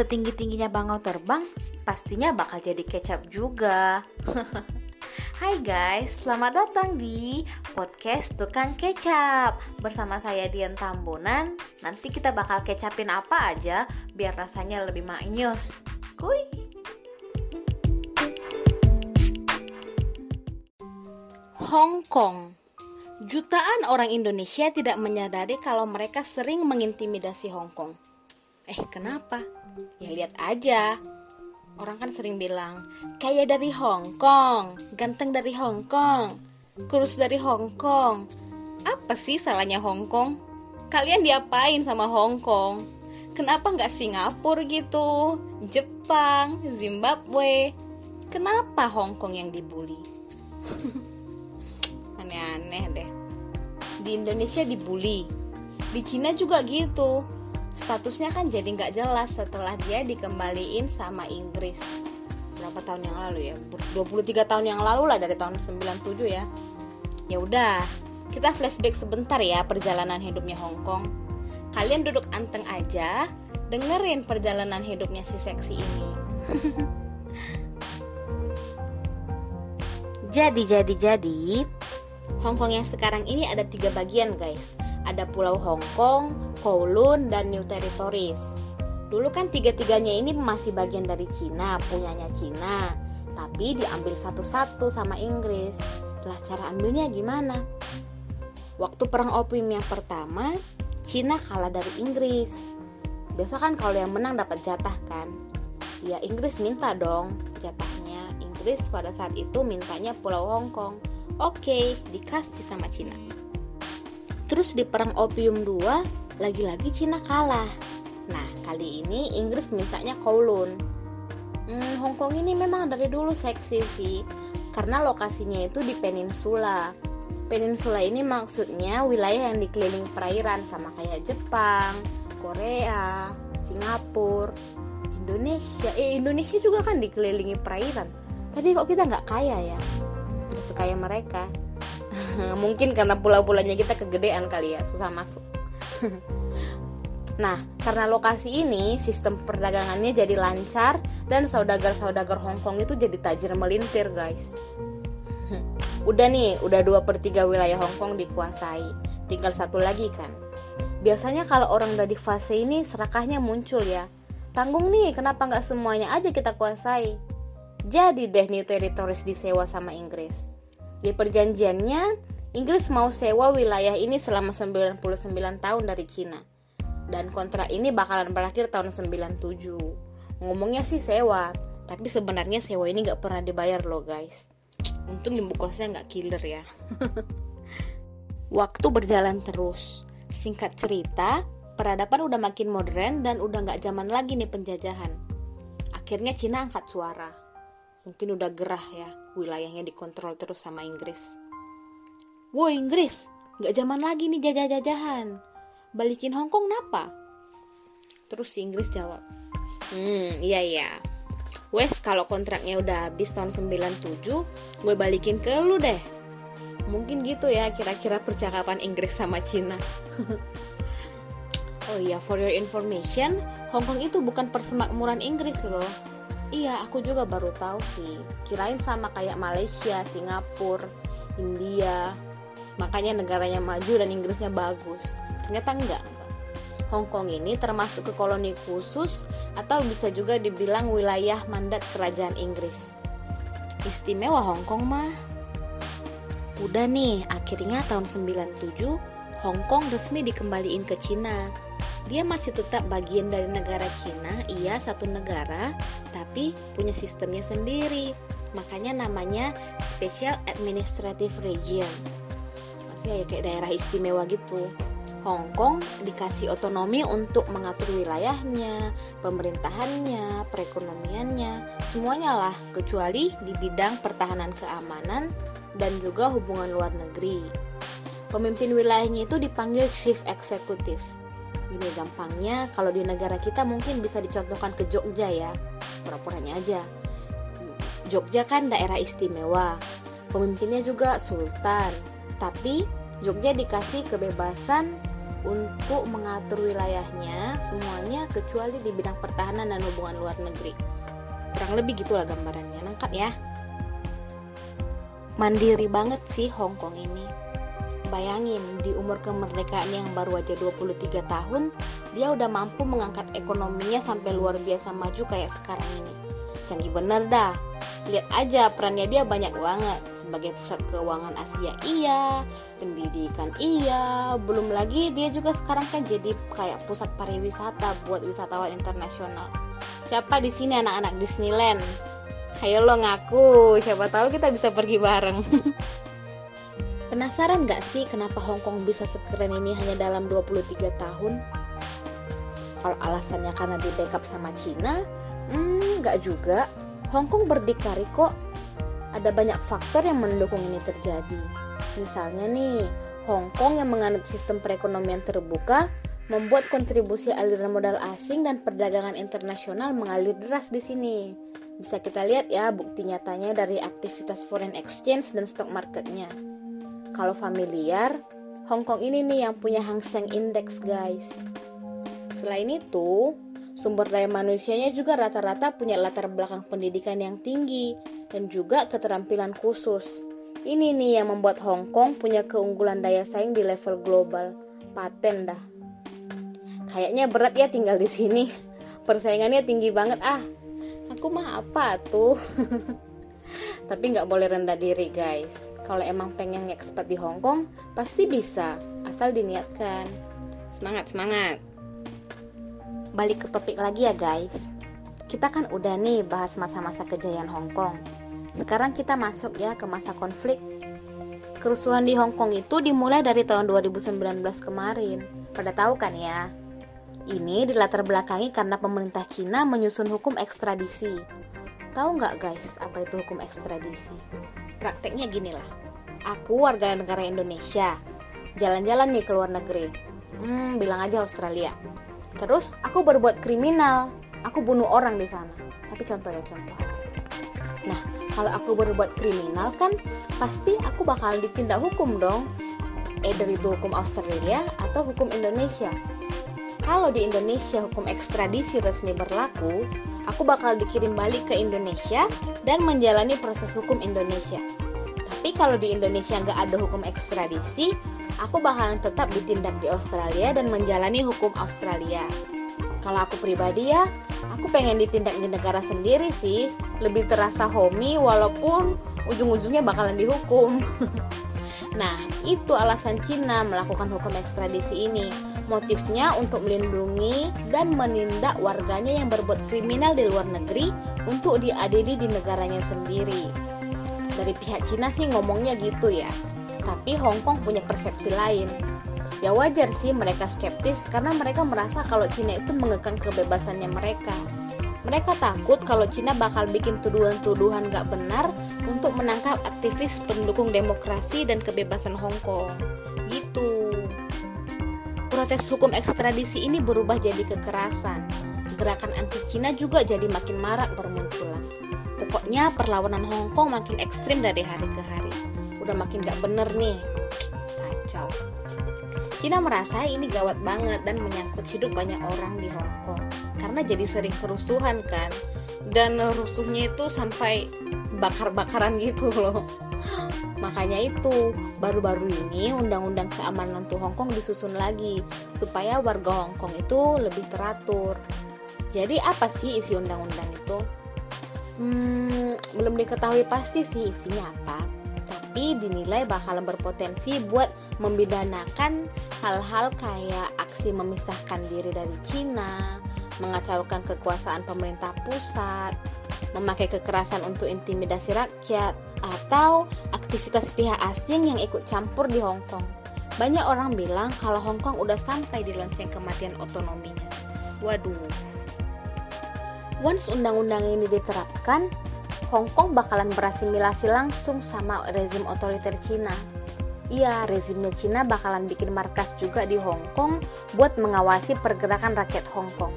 setinggi-tingginya bangau terbang, pastinya bakal jadi kecap juga. Hai guys, selamat datang di podcast Tukang Kecap Bersama saya Dian Tambunan Nanti kita bakal kecapin apa aja biar rasanya lebih maknyus Kuy! Hong Kong Jutaan orang Indonesia tidak menyadari kalau mereka sering mengintimidasi Hong Kong Eh kenapa? Ya lihat aja Orang kan sering bilang, kayak dari Hong Kong, ganteng dari Hong Kong, kurus dari Hong Kong. Apa sih salahnya Hong Kong? Kalian diapain sama Hong Kong? Kenapa nggak Singapura gitu? Jepang, Zimbabwe? Kenapa Hong Kong yang dibully? Aneh-aneh deh. Di Indonesia dibully, di Cina juga gitu statusnya kan jadi nggak jelas setelah dia dikembaliin sama Inggris. Berapa tahun yang lalu ya? 23 tahun yang lalu lah dari tahun 97 ya. Ya udah kita flashback sebentar ya perjalanan hidupnya Hong Kong. Kalian duduk anteng aja dengerin perjalanan hidupnya si seksi ini. Jadi jadi jadi Hong Kong yang sekarang ini ada tiga bagian guys ada Pulau Hong Kong, Kowloon, dan New Territories. Dulu kan tiga-tiganya ini masih bagian dari Cina, punyanya Cina. Tapi diambil satu-satu sama Inggris. Lah cara ambilnya gimana? Waktu perang opium yang pertama, Cina kalah dari Inggris. Biasa kan kalau yang menang dapat jatah kan? Ya Inggris minta dong jatahnya. Inggris pada saat itu mintanya Pulau Hong Kong. Oke, dikasih sama Cina. Terus di perang opium 2 lagi-lagi Cina kalah. Nah, kali ini Inggris mintanya Kowloon. Hmm, Hong Kong ini memang dari dulu seksi sih, karena lokasinya itu di peninsula. Peninsula ini maksudnya wilayah yang dikeliling perairan sama kayak Jepang, Korea, Singapura, Indonesia. Eh, Indonesia juga kan dikelilingi perairan. Tapi kok kita nggak kaya ya? Nggak sekaya mereka. mungkin karena pulau-pulaunya kita kegedean kali ya susah masuk Nah, karena lokasi ini, sistem perdagangannya jadi lancar dan saudagar-saudagar Hong Kong itu jadi tajir melintir, guys. udah nih, udah dua per 3 wilayah Hong Kong dikuasai. Tinggal satu lagi kan. Biasanya kalau orang udah di fase ini, serakahnya muncul ya. Tanggung nih, kenapa nggak semuanya aja kita kuasai? Jadi deh New Territories disewa sama Inggris. Di perjanjiannya, Inggris mau sewa wilayah ini selama 99 tahun dari Cina. Dan kontrak ini bakalan berakhir tahun 97. Ngomongnya sih sewa, tapi sebenarnya sewa ini gak pernah dibayar loh guys. Untung ibu kosnya gak killer ya. Waktu berjalan terus. Singkat cerita, peradaban udah makin modern dan udah gak zaman lagi nih penjajahan. Akhirnya Cina angkat suara mungkin udah gerah ya wilayahnya dikontrol terus sama Inggris. Woi Inggris, nggak zaman lagi nih jajah-jajahan. Balikin Hong Kong napa? Terus si Inggris jawab, hmm iya iya. Wes kalau kontraknya udah habis tahun 97, gue balikin ke lu deh. Mungkin gitu ya kira-kira percakapan Inggris sama Cina. oh iya, for your information, Hong Kong itu bukan persemakmuran Inggris loh Iya, aku juga baru tahu sih. Kirain sama kayak Malaysia, Singapura, India. Makanya negaranya maju dan Inggrisnya bagus. Ternyata enggak. Hong Kong ini termasuk ke koloni khusus atau bisa juga dibilang wilayah mandat kerajaan Inggris. Istimewa Hong Kong mah. Udah nih, akhirnya tahun 97 Hong Kong resmi dikembaliin ke Cina dia masih tetap bagian dari negara Cina, iya satu negara, tapi punya sistemnya sendiri. Makanya namanya Special Administrative Region. Maksudnya ya kayak daerah istimewa gitu. Hong Kong dikasih otonomi untuk mengatur wilayahnya, pemerintahannya, perekonomiannya, semuanya lah kecuali di bidang pertahanan keamanan dan juga hubungan luar negeri. Pemimpin wilayahnya itu dipanggil Chief Executive Gini gampangnya, kalau di negara kita mungkin bisa dicontohkan ke Jogja ya, pura-puranya aja. Jogja kan daerah istimewa, pemimpinnya juga sultan, tapi Jogja dikasih kebebasan untuk mengatur wilayahnya semuanya kecuali di bidang pertahanan dan hubungan luar negeri. Kurang lebih gitulah gambarannya, nangkap ya. Mandiri banget sih Hong Kong ini. Bayangin, di umur kemerdekaan yang baru aja 23 tahun, dia udah mampu mengangkat ekonominya sampai luar biasa maju kayak sekarang ini. Canggih bener dah. Lihat aja perannya dia banyak banget sebagai pusat keuangan Asia iya, pendidikan iya, belum lagi dia juga sekarang kan jadi kayak pusat pariwisata buat wisatawan internasional. Siapa di sini anak-anak Disneyland? Ayo lo ngaku, siapa tahu kita bisa pergi bareng. Penasaran gak sih kenapa Hong Kong bisa sekeren ini hanya dalam 23 tahun? Kalau alasannya karena di backup sama Cina, hmm, gak juga. Hong Kong berdikari kok. Ada banyak faktor yang mendukung ini terjadi. Misalnya nih, Hong Kong yang menganut sistem perekonomian terbuka membuat kontribusi aliran modal asing dan perdagangan internasional mengalir deras di sini. Bisa kita lihat ya bukti nyatanya dari aktivitas foreign exchange dan stock marketnya. Kalau familiar, Hong Kong ini nih yang punya Hang Seng Index guys. Selain itu, sumber daya manusianya juga rata-rata punya latar belakang pendidikan yang tinggi dan juga keterampilan khusus. Ini nih yang membuat Hong Kong punya keunggulan daya saing di level global. Paten dah. Kayaknya berat ya tinggal di sini. Persaingannya tinggi banget ah aku mah apa tuh tapi nggak boleh rendah diri guys kalau emang pengen ngekspat di Hong Kong pasti bisa asal diniatkan. Semangat semangat. Balik ke topik lagi ya guys. Kita kan udah nih bahas masa-masa kejayaan Hong Kong. Sekarang kita masuk ya ke masa konflik. Kerusuhan di Hong Kong itu dimulai dari tahun 2019 kemarin. Pada tahu kan ya? Ini dilatar belakangi karena pemerintah Cina menyusun hukum ekstradisi. Tahu nggak guys apa itu hukum ekstradisi? Prakteknya gini lah. Aku warga negara Indonesia, jalan-jalan nih ke luar negeri. Hmm, bilang aja Australia. Terus aku berbuat kriminal, aku bunuh orang di sana. Tapi contoh ya contoh. Nah, kalau aku berbuat kriminal kan pasti aku bakal ditindak hukum dong. Either itu hukum Australia atau hukum Indonesia. Kalau di Indonesia hukum ekstradisi resmi berlaku, aku bakal dikirim balik ke Indonesia dan menjalani proses hukum Indonesia. Tapi kalau di Indonesia nggak ada hukum ekstradisi, aku bakalan tetap ditindak di Australia dan menjalani hukum Australia. Kalau aku pribadi ya, aku pengen ditindak di negara sendiri sih, lebih terasa homey walaupun ujung-ujungnya bakalan dihukum. nah, itu alasan Cina melakukan hukum ekstradisi ini Motifnya untuk melindungi dan menindak warganya yang berbuat kriminal di luar negeri untuk diadili di negaranya sendiri. Dari pihak Cina sih ngomongnya gitu ya. Tapi Hong Kong punya persepsi lain. Ya wajar sih mereka skeptis karena mereka merasa kalau Cina itu mengekang kebebasannya mereka. Mereka takut kalau Cina bakal bikin tuduhan-tuduhan gak benar untuk menangkap aktivis pendukung demokrasi dan kebebasan Hong Kong. Gitu protes hukum ekstradisi ini berubah jadi kekerasan. Gerakan anti Cina juga jadi makin marak bermunculan. Pokoknya perlawanan Hong Kong makin ekstrim dari hari ke hari. Udah makin gak bener nih. Kacau. Cina merasa ini gawat banget dan menyangkut hidup banyak orang di Hong Kong. Karena jadi sering kerusuhan kan. Dan rusuhnya itu sampai bakar-bakaran gitu loh. Makanya itu, baru-baru ini Undang-Undang Keamanan untuk Hong Kong disusun lagi supaya warga Hong Kong itu lebih teratur. Jadi apa sih isi undang-undang itu? Hmm, belum diketahui pasti sih isinya apa. Tapi dinilai bakalan berpotensi buat membidanakan hal-hal kayak aksi memisahkan diri dari Cina, mengacaukan kekuasaan pemerintah pusat, memakai kekerasan untuk intimidasi rakyat, atau aktivitas pihak asing yang ikut campur di Hong Kong. Banyak orang bilang kalau Hong Kong udah sampai di lonceng kematian otonominya. Waduh. Once undang-undang ini diterapkan, Hong Kong bakalan berasimilasi langsung sama rezim otoriter Cina. Iya, rezimnya Cina bakalan bikin markas juga di Hong Kong buat mengawasi pergerakan rakyat Hong Kong.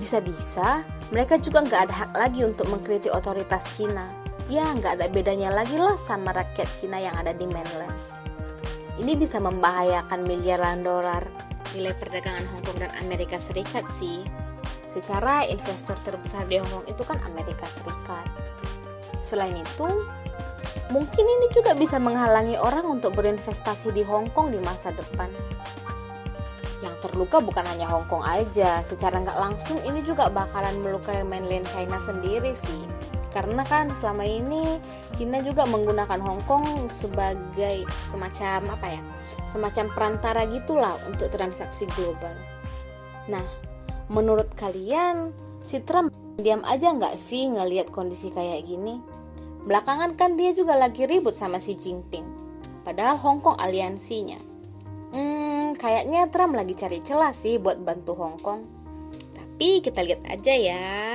Bisa-bisa mereka juga nggak ada hak lagi untuk mengkritik otoritas Cina ya nggak ada bedanya lagi lah sama rakyat Cina yang ada di mainland. Ini bisa membahayakan miliaran dolar nilai perdagangan Hong Kong dan Amerika Serikat sih. Secara investor terbesar di Hong Kong itu kan Amerika Serikat. Selain itu, mungkin ini juga bisa menghalangi orang untuk berinvestasi di Hong Kong di masa depan. Yang terluka bukan hanya Hong Kong aja, secara nggak langsung ini juga bakalan melukai mainland China sendiri sih. Karena kan selama ini China juga menggunakan Hong Kong sebagai semacam apa ya? Semacam perantara gitulah untuk transaksi global. Nah, menurut kalian si Trump diam aja nggak sih ngelihat kondisi kayak gini? Belakangan kan dia juga lagi ribut sama si Jinping. Padahal Hong Kong aliansinya. Hmm, kayaknya Trump lagi cari celah sih buat bantu Hong Kong. Tapi kita lihat aja ya.